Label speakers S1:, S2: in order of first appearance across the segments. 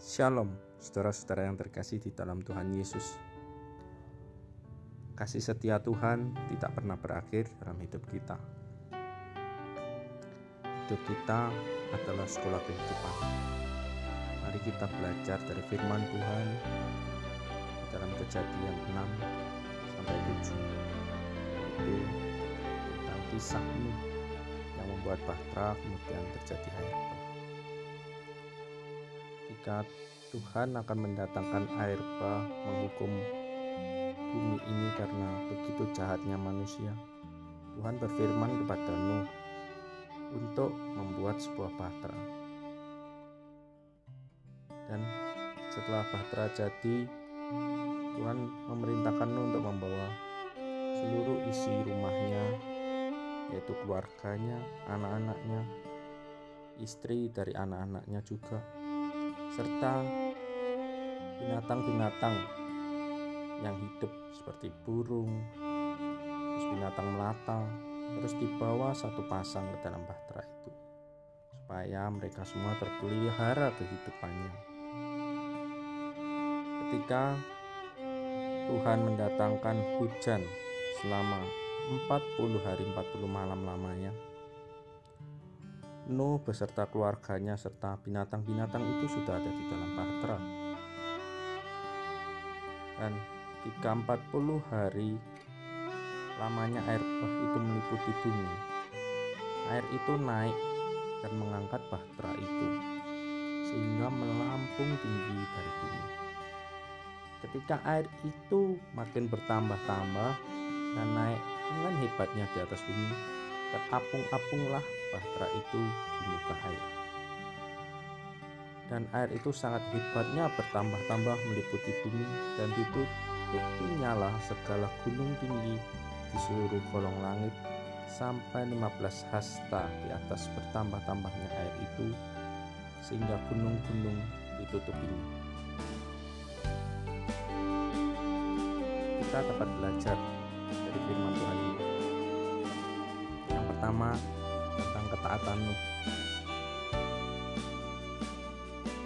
S1: Shalom, saudara-saudara yang terkasih di dalam Tuhan Yesus. Kasih setia Tuhan tidak pernah berakhir dalam hidup kita. Hidup kita adalah sekolah kehidupan. Mari kita belajar dari firman Tuhan dalam kejadian 6 sampai 7 yaitu tentang kisah Nuh yang membuat bahtera kemudian terjadi air Jika Tuhan akan mendatangkan air bah menghukum bumi ini karena begitu jahatnya manusia. Tuhan berfirman kepada Nuh untuk membuat sebuah bahtera. Dan setelah bahtera jadi, Tuhan memerintahkan Nuh untuk membawa seluruh isi rumahnya, yaitu keluarganya, anak-anaknya, istri dari anak-anaknya juga, serta binatang-binatang yang hidup seperti burung, terus binatang melata, terus dibawa satu pasang ke dalam bahtera itu supaya mereka semua terpelihara kehidupannya. Ketika Tuhan mendatangkan hujan selama 40 hari 40 malam lamanya, Nuh beserta keluarganya serta binatang-binatang itu sudah ada di dalam bahtera. Dan ketika 40 hari lamanya air bah itu meliputi bumi, air itu naik dan mengangkat bahtera itu sehingga melampung tinggi dari bumi. Ketika air itu makin bertambah-tambah dan naik dengan hebatnya di atas bumi, terapung-apunglah bahtera itu di muka air. Dan air itu sangat hebatnya bertambah-tambah meliputi bumi dan ditutupinya segala gunung tinggi di seluruh kolong langit sampai 15 hasta di atas bertambah-tambahnya air itu sehingga gunung-gunung ditutupinya. Kita dapat belajar dari firman Tuhan ini pertama tentang ketaatan Nuh.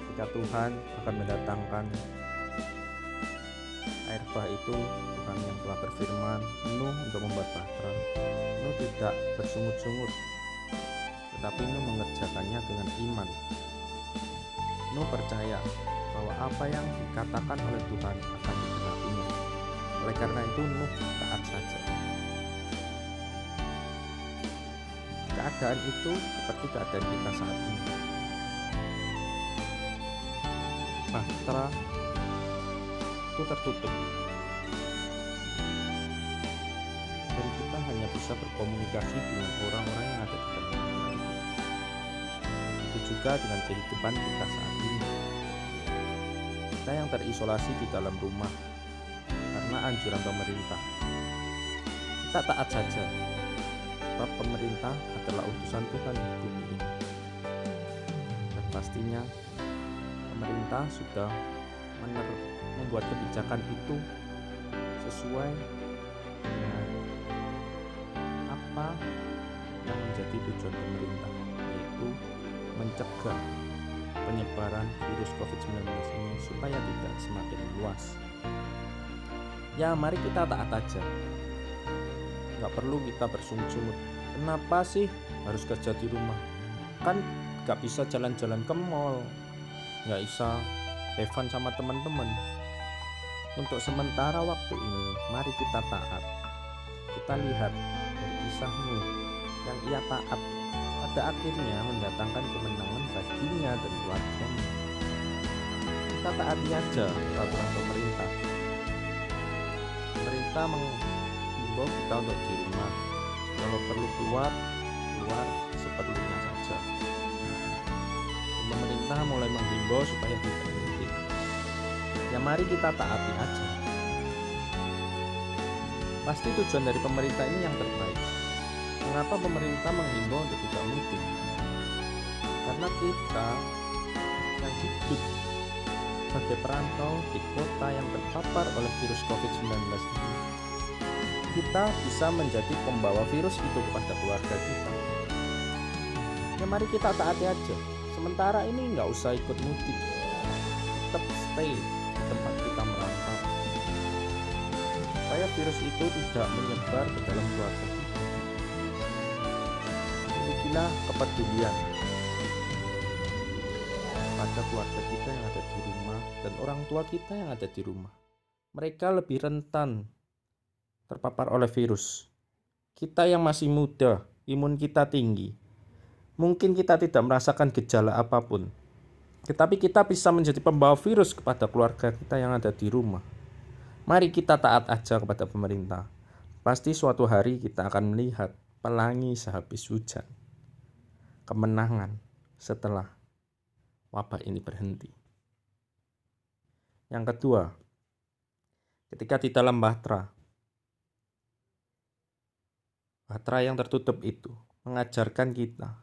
S1: Ketika Tuhan akan mendatangkan air bah itu, Tuhan yang telah berfirman Nuh untuk membuat bahtera. Nuh tidak bersungut-sungut, tetapi Nuh mengerjakannya dengan iman. Nuh percaya bahwa apa yang dikatakan oleh Tuhan akan digenapinya. Oleh karena itu Nuh taat saja. Keadaan itu seperti keadaan kita saat ini. Bahtera itu tertutup. Dan kita hanya bisa berkomunikasi dengan orang-orang yang ada di dalam itu juga dengan kehidupan kita saat ini. Kita yang terisolasi di dalam rumah karena anjuran pemerintah. Kita taat saja sebab pemerintah adalah utusan Tuhan di bumi ini. Dan pastinya pemerintah sudah membuat kebijakan itu sesuai dengan apa yang menjadi tujuan pemerintah, yaitu mencegah penyebaran virus COVID-19 ini supaya tidak semakin luas. Ya, mari kita taat aja nggak perlu kita bersungut-sungut. Kenapa sih harus kerja di rumah? Kan nggak bisa jalan-jalan ke mall. Nggak bisa. Evan sama teman-teman. Untuk sementara waktu ini mari kita taat. Kita lihat dari kisahmu yang ia taat. Pada akhirnya mendatangkan kemenangan baginya dan keluarganya. Kita taati aja peraturan pemerintah. Pemerintah meng menghimbau kita untuk di rumah. Kalau perlu keluar keluar seperlunya saja. Pemerintah mulai menghimbau supaya tidak mudik. Ya mari kita taati aja. Pasti tujuan dari pemerintah ini yang terbaik. Mengapa pemerintah menghimbau untuk tidak mudik? Karena kita yang hidup sebagai perantau di kota yang terpapar oleh virus COVID-19 ini kita bisa menjadi pembawa virus itu kepada keluarga kita. Ya mari kita taati aja. Sementara ini nggak usah ikut mudik. stay di tempat kita merantau. Supaya virus itu tidak menyebar ke dalam keluarga kita. Milikilah kepedulian pada keluarga kita yang ada di rumah dan orang tua kita yang ada di rumah. Mereka lebih rentan terpapar oleh virus. Kita yang masih muda, imun kita tinggi. Mungkin kita tidak merasakan gejala apa pun, tetapi kita bisa menjadi pembawa virus kepada keluarga kita yang ada di rumah. Mari kita taat aja kepada pemerintah. Pasti suatu hari kita akan melihat pelangi sehabis hujan. Kemenangan setelah wabah ini berhenti. Yang kedua, ketika di dalam bahtera, bahtera yang tertutup itu mengajarkan kita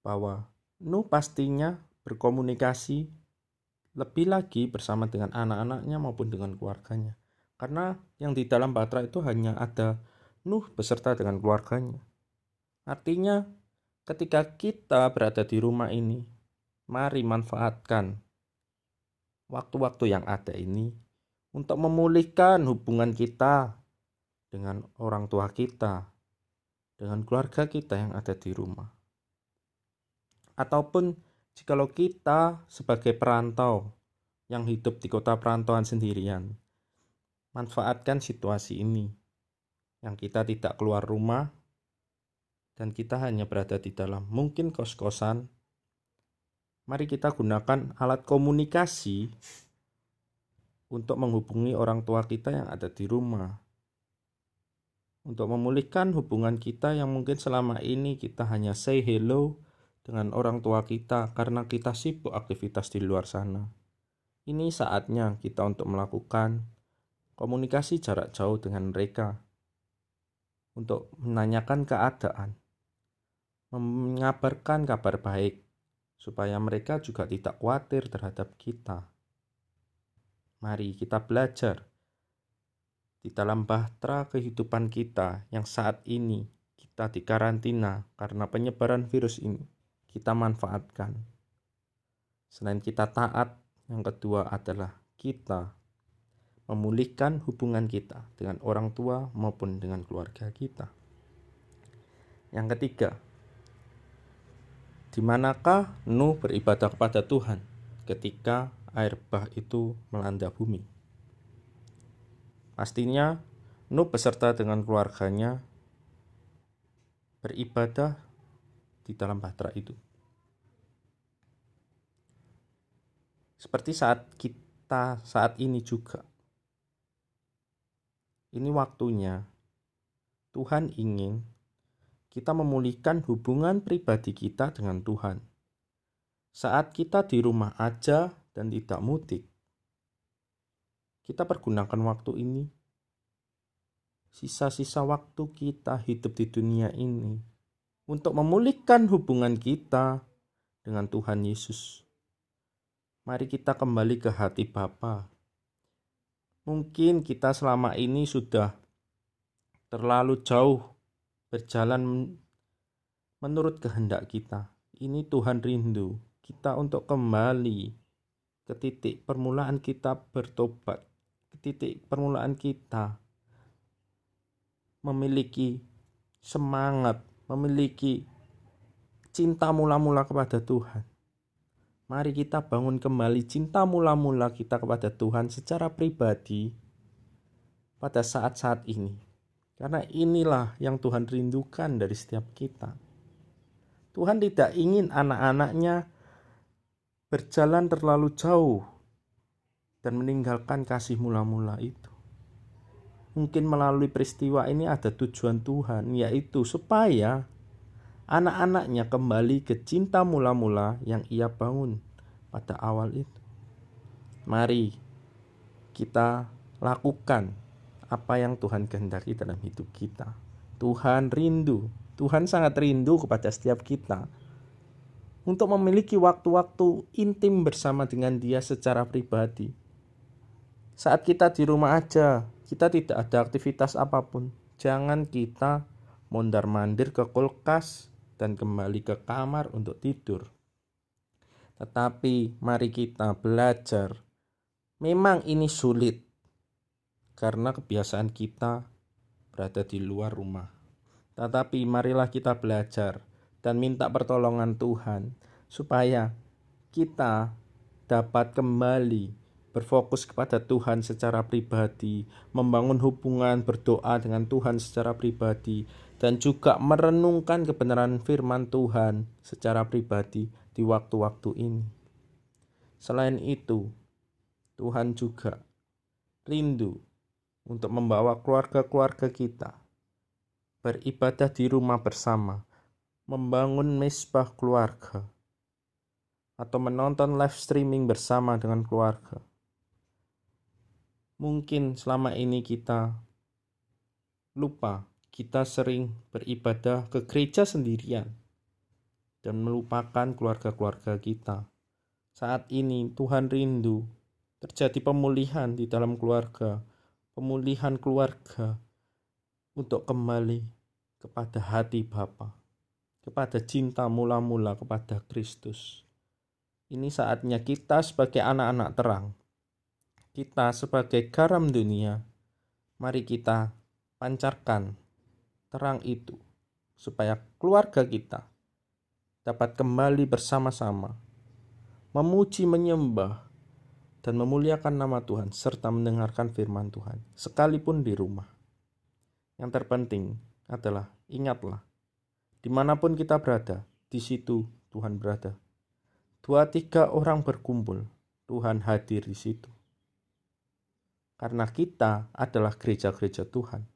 S1: bahwa Nuh pastinya berkomunikasi lebih lagi bersama dengan anak-anaknya maupun dengan keluarganya. Karena yang di dalam bahtera itu hanya ada Nuh beserta dengan keluarganya. Artinya ketika kita berada di rumah ini, mari manfaatkan waktu-waktu yang ada ini untuk memulihkan hubungan kita dengan orang tua kita, dengan keluarga kita yang ada di rumah ataupun jikalau kita sebagai perantau yang hidup di kota perantauan sendirian, manfaatkan situasi ini yang kita tidak keluar rumah dan kita hanya berada di dalam mungkin kos-kosan. Mari kita gunakan alat komunikasi untuk menghubungi orang tua kita yang ada di rumah. Untuk memulihkan hubungan kita yang mungkin selama ini kita hanya say hello, dengan orang tua kita karena kita sibuk aktivitas di luar sana. Ini saatnya kita untuk melakukan komunikasi jarak jauh dengan mereka untuk menanyakan keadaan, mengabarkan kabar baik supaya mereka juga tidak khawatir terhadap kita. Mari kita belajar di dalam bahtera kehidupan kita yang saat ini kita dikarantina karena penyebaran virus ini kita manfaatkan. Selain kita taat, yang kedua adalah kita memulihkan hubungan kita dengan orang tua maupun dengan keluarga kita. Yang ketiga, di manakah Nuh beribadah kepada Tuhan ketika air bah itu melanda bumi? Pastinya Nuh beserta dengan keluarganya beribadah di dalam bahtera itu. Seperti saat kita saat ini juga. Ini waktunya Tuhan ingin kita memulihkan hubungan pribadi kita dengan Tuhan. Saat kita di rumah aja dan tidak mudik, kita pergunakan waktu ini sisa-sisa waktu kita hidup di dunia ini untuk memulihkan hubungan kita dengan Tuhan Yesus. Mari kita kembali ke hati Bapa. Mungkin kita selama ini sudah terlalu jauh berjalan menurut kehendak kita. Ini Tuhan rindu kita untuk kembali ke titik permulaan kita bertobat, titik permulaan kita memiliki semangat memiliki cinta mula-mula kepada Tuhan. Mari kita bangun kembali cinta mula-mula kita kepada Tuhan secara pribadi pada saat-saat ini. Karena inilah yang Tuhan rindukan dari setiap kita. Tuhan tidak ingin anak-anaknya berjalan terlalu jauh dan meninggalkan kasih mula-mula itu. Mungkin melalui peristiwa ini ada tujuan Tuhan, yaitu supaya anak-anaknya kembali ke cinta mula-mula yang ia bangun pada awal itu. Mari kita lakukan apa yang Tuhan kehendaki dalam hidup kita. Tuhan rindu, Tuhan sangat rindu kepada setiap kita untuk memiliki waktu-waktu intim bersama dengan Dia secara pribadi. Saat kita di rumah aja, kita tidak ada aktivitas apa pun. Jangan kita mondar-mandir ke kulkas dan kembali ke kamar untuk tidur. Tetapi mari kita belajar. Memang ini sulit karena kebiasaan kita berada di luar rumah. Tetapi marilah kita belajar dan minta pertolongan Tuhan supaya kita dapat kembali berfokus kepada Tuhan secara pribadi, membangun hubungan berdoa dengan Tuhan secara pribadi, dan juga merenungkan kebenaran firman Tuhan secara pribadi di waktu-waktu ini. Selain itu, Tuhan juga rindu untuk membawa keluarga-keluarga kita beribadah di rumah bersama, membangun mesbah keluarga, atau menonton live streaming bersama dengan keluarga. Mungkin selama ini kita lupa, kita sering beribadah ke gereja sendirian dan melupakan keluarga-keluarga kita. Saat ini Tuhan rindu terjadi pemulihan di dalam keluarga, pemulihan keluarga untuk kembali kepada hati Bapa, kepada cinta mula-mula kepada Kristus. Ini saatnya kita sebagai anak-anak terang, kita sebagai garam dunia, mari kita pancarkan terang itu supaya keluarga kita dapat kembali bersama-sama memuji menyembah dan memuliakan nama Tuhan serta mendengarkan firman Tuhan sekalipun di rumah. Yang terpenting adalah ingatlah di mana pun kita berada, di situ Tuhan berada. Dua tiga orang berkumpul, Tuhan hadir di situ. Karena kita adalah gereja-gereja Tuhan.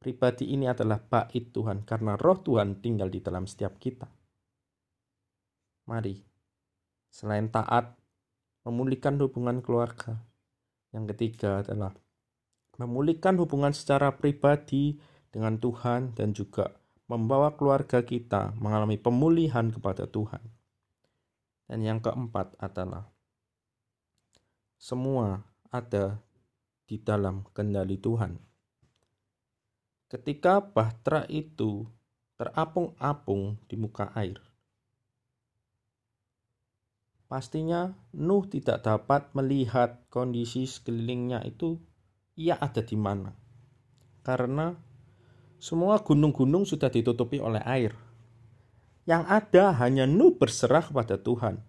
S1: Pribadi ini adalah bait Tuhan karena roh Tuhan tinggal di dalam setiap kita. Mari, selain taat, memulihkan hubungan keluarga. Yang ketiga adalah memulihkan hubungan secara pribadi dengan Tuhan dan juga membawa keluarga kita mengalami pemulihan kepada Tuhan. Dan yang keempat adalah semua ada di dalam kendali Tuhan. Ketika bahtera itu terapung-apung di muka air, pastinya Nuh tidak dapat melihat kondisi sekelilingnya itu ia ada di mana. Karena semua gunung-gunung sudah ditutupi oleh air. Yang ada hanya Nuh berserah kepada Tuhan.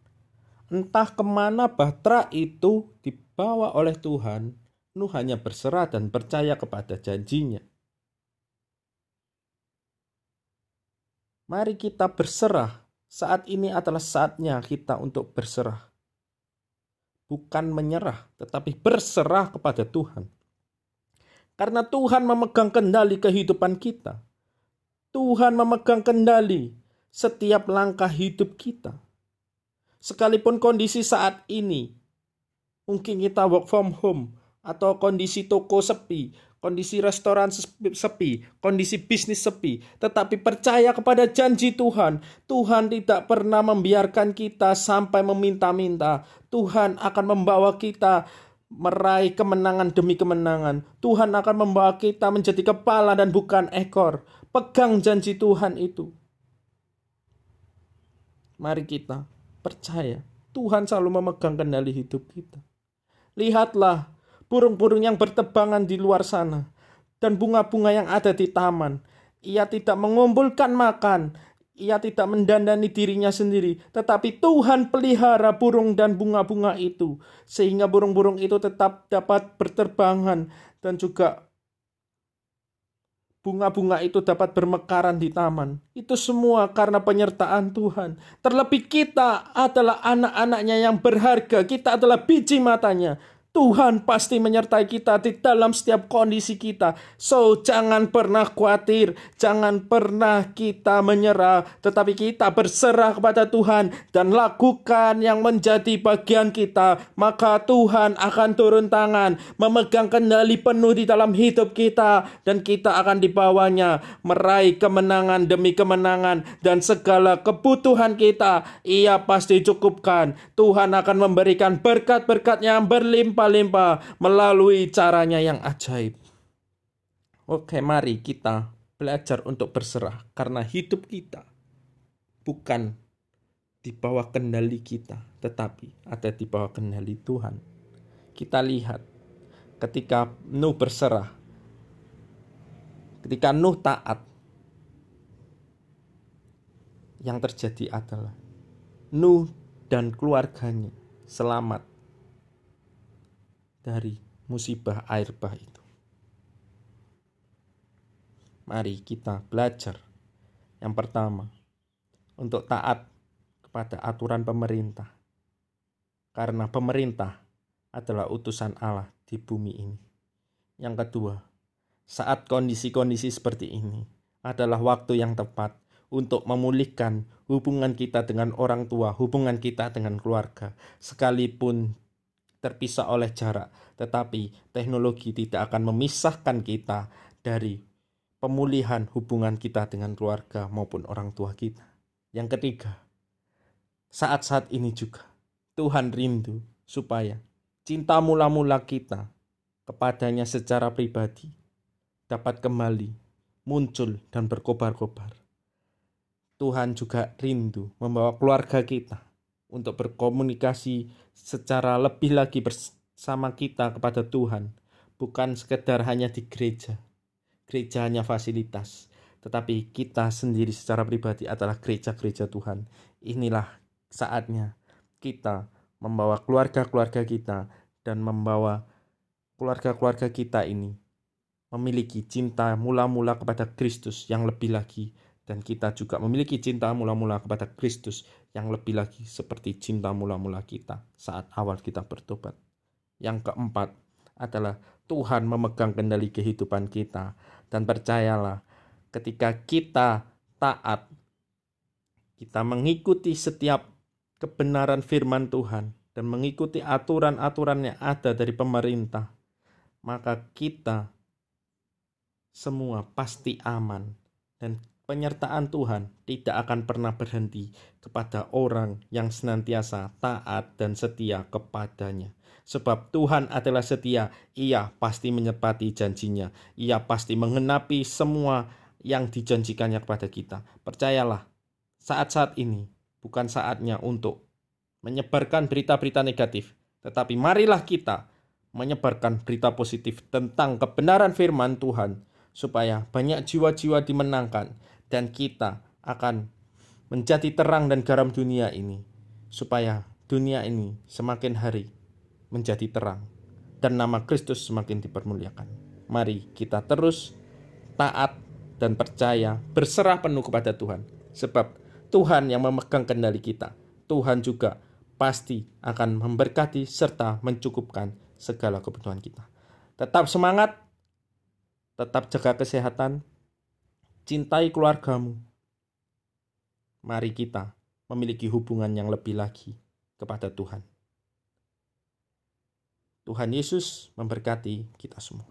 S1: Entah ke mana bahtera itu dibawa oleh Tuhan, Nuh hanya berserah dan percaya kepada janjinya. Mari kita berserah. Saat ini adalah saatnya kita untuk berserah. Bukan menyerah, tetapi berserah kepada Tuhan. Karena Tuhan memegang kendali kehidupan kita. Tuhan memegang kendali setiap langkah hidup kita. Sekalipun kondisi saat ini, mungkin kita work from home, atau kondisi toko sepi, kondisi restoran sepi, kondisi bisnis sepi, tetapi percaya kepada janji Tuhan. Tuhan tidak pernah membiarkan kita sampai meminta-minta. Tuhan akan membawa kita meraih kemenangan demi kemenangan. Tuhan akan membawa kita menjadi kepala dan bukan ekor. Pegang janji Tuhan itu. Mari kita percaya Tuhan selalu memegang kendali hidup kita. Lihatlah burung-burung yang bertebangan di luar sana dan bunga-bunga yang ada di taman. Ia tidak mengumpulkan makan, ia tidak mendandani dirinya sendiri, tetapi Tuhan pelihara burung dan bunga-bunga itu, sehingga burung-burung itu tetap dapat berterbangan dan juga bunga-bunga itu dapat bermekaran di taman. Itu semua karena penyertaan Tuhan. Terlebih kita adalah anak-anaknya yang berharga. Kita adalah biji matanya. Tuhan pasti menyertai kita di dalam setiap kondisi kita. So, jangan pernah khawatir, jangan pernah kita menyerah, tetapi kita berserah kepada Tuhan dan lakukan yang menjadi bagian kita. Maka Tuhan akan turun tangan, memegang kendali penuh di dalam hidup kita, dan kita akan dibawanya meraih kemenangan demi kemenangan, dan segala kebutuhan kita ia pasti cukupkan. Tuhan akan memberikan berkat-berkat yang berlimpah berlimpah-limpah melalui caranya yang ajaib. Oke, mari kita belajar untuk berserah karena hidup kita bukan di bawah kendali kita, tetapi ada di bawah kendali Tuhan. Kita lihat ketika Nuh berserah, ketika Nuh taat, yang terjadi adalah Nuh dan keluarganya selamat dari musibah air bah itu. Mari kita belajar. Yang pertama, untuk taat kepada aturan pemerintah. Karena pemerintah adalah utusan Allah di bumi ini. Yang kedua, saat kondisi-kondisi seperti ini adalah waktu yang tepat untuk memulihkan hubungan kita dengan orang tua, hubungan kita dengan keluarga, sekalipun terpisah oleh jarak, tetapi teknologi tidak akan memisahkan kita dari pemulihan hubungan kita dengan keluarga maupun orang tua kita. Yang ketiga, saat-saat ini juga Tuhan rindu supaya cinta mula-mula kita kepadanya secara pribadi dapat kembali muncul dan berkobar-kobar. Tuhan juga rindu membawa keluarga kita untuk berkomunikasi secara lebih lagi bersama kita kepada Tuhan, bukan sekedar hanya di gereja. Gereja hanya fasilitas, tetapi kita sendiri secara pribadi adalah gereja-gereja Tuhan. Inilah saatnya kita membawa keluarga-keluarga kita dan membawa keluarga-keluarga kita ini memiliki cinta mula-mula kepada Kristus yang lebih lagi dan kita juga memiliki cinta mula-mula kepada Kristus yang lebih lagi seperti cinta mula-mula kita saat awal kita bertobat. Yang keempat adalah Tuhan memegang kendali kehidupan kita dan percayalah ketika kita taat kita mengikuti setiap kebenaran firman Tuhan dan mengikuti aturan-aturan yang ada dari pemerintah maka kita semua pasti aman dan penyertaan Tuhan tidak akan pernah berhenti kepada orang yang senantiasa taat dan setia kepadanya. Sebab Tuhan adalah setia, ia pasti menyepati janjinya. Ia pasti mengenapi semua yang dijanjikannya kepada kita. Percayalah, saat-saat ini bukan saatnya untuk menyebarkan berita-berita negatif. Tetapi marilah kita menyebarkan berita positif tentang kebenaran firman Tuhan supaya banyak jiwa-jiwa dimenangkan dan kita akan menjadi terang dan garam dunia ini supaya dunia ini semakin hari menjadi terang dan nama Kristus semakin dipermuliakan. Mari kita terus taat dan percaya, berserah penuh kepada Tuhan sebab Tuhan yang memegang kendali kita. Tuhan juga pasti akan memberkati serta mencukupkan segala kebutuhan kita. Tetap semangat, tetap jaga kesehatan, cintai keluargamu. Mari kita memiliki hubungan yang lebih lagi kepada Tuhan. Tuhan Yesus memberkati kita semua.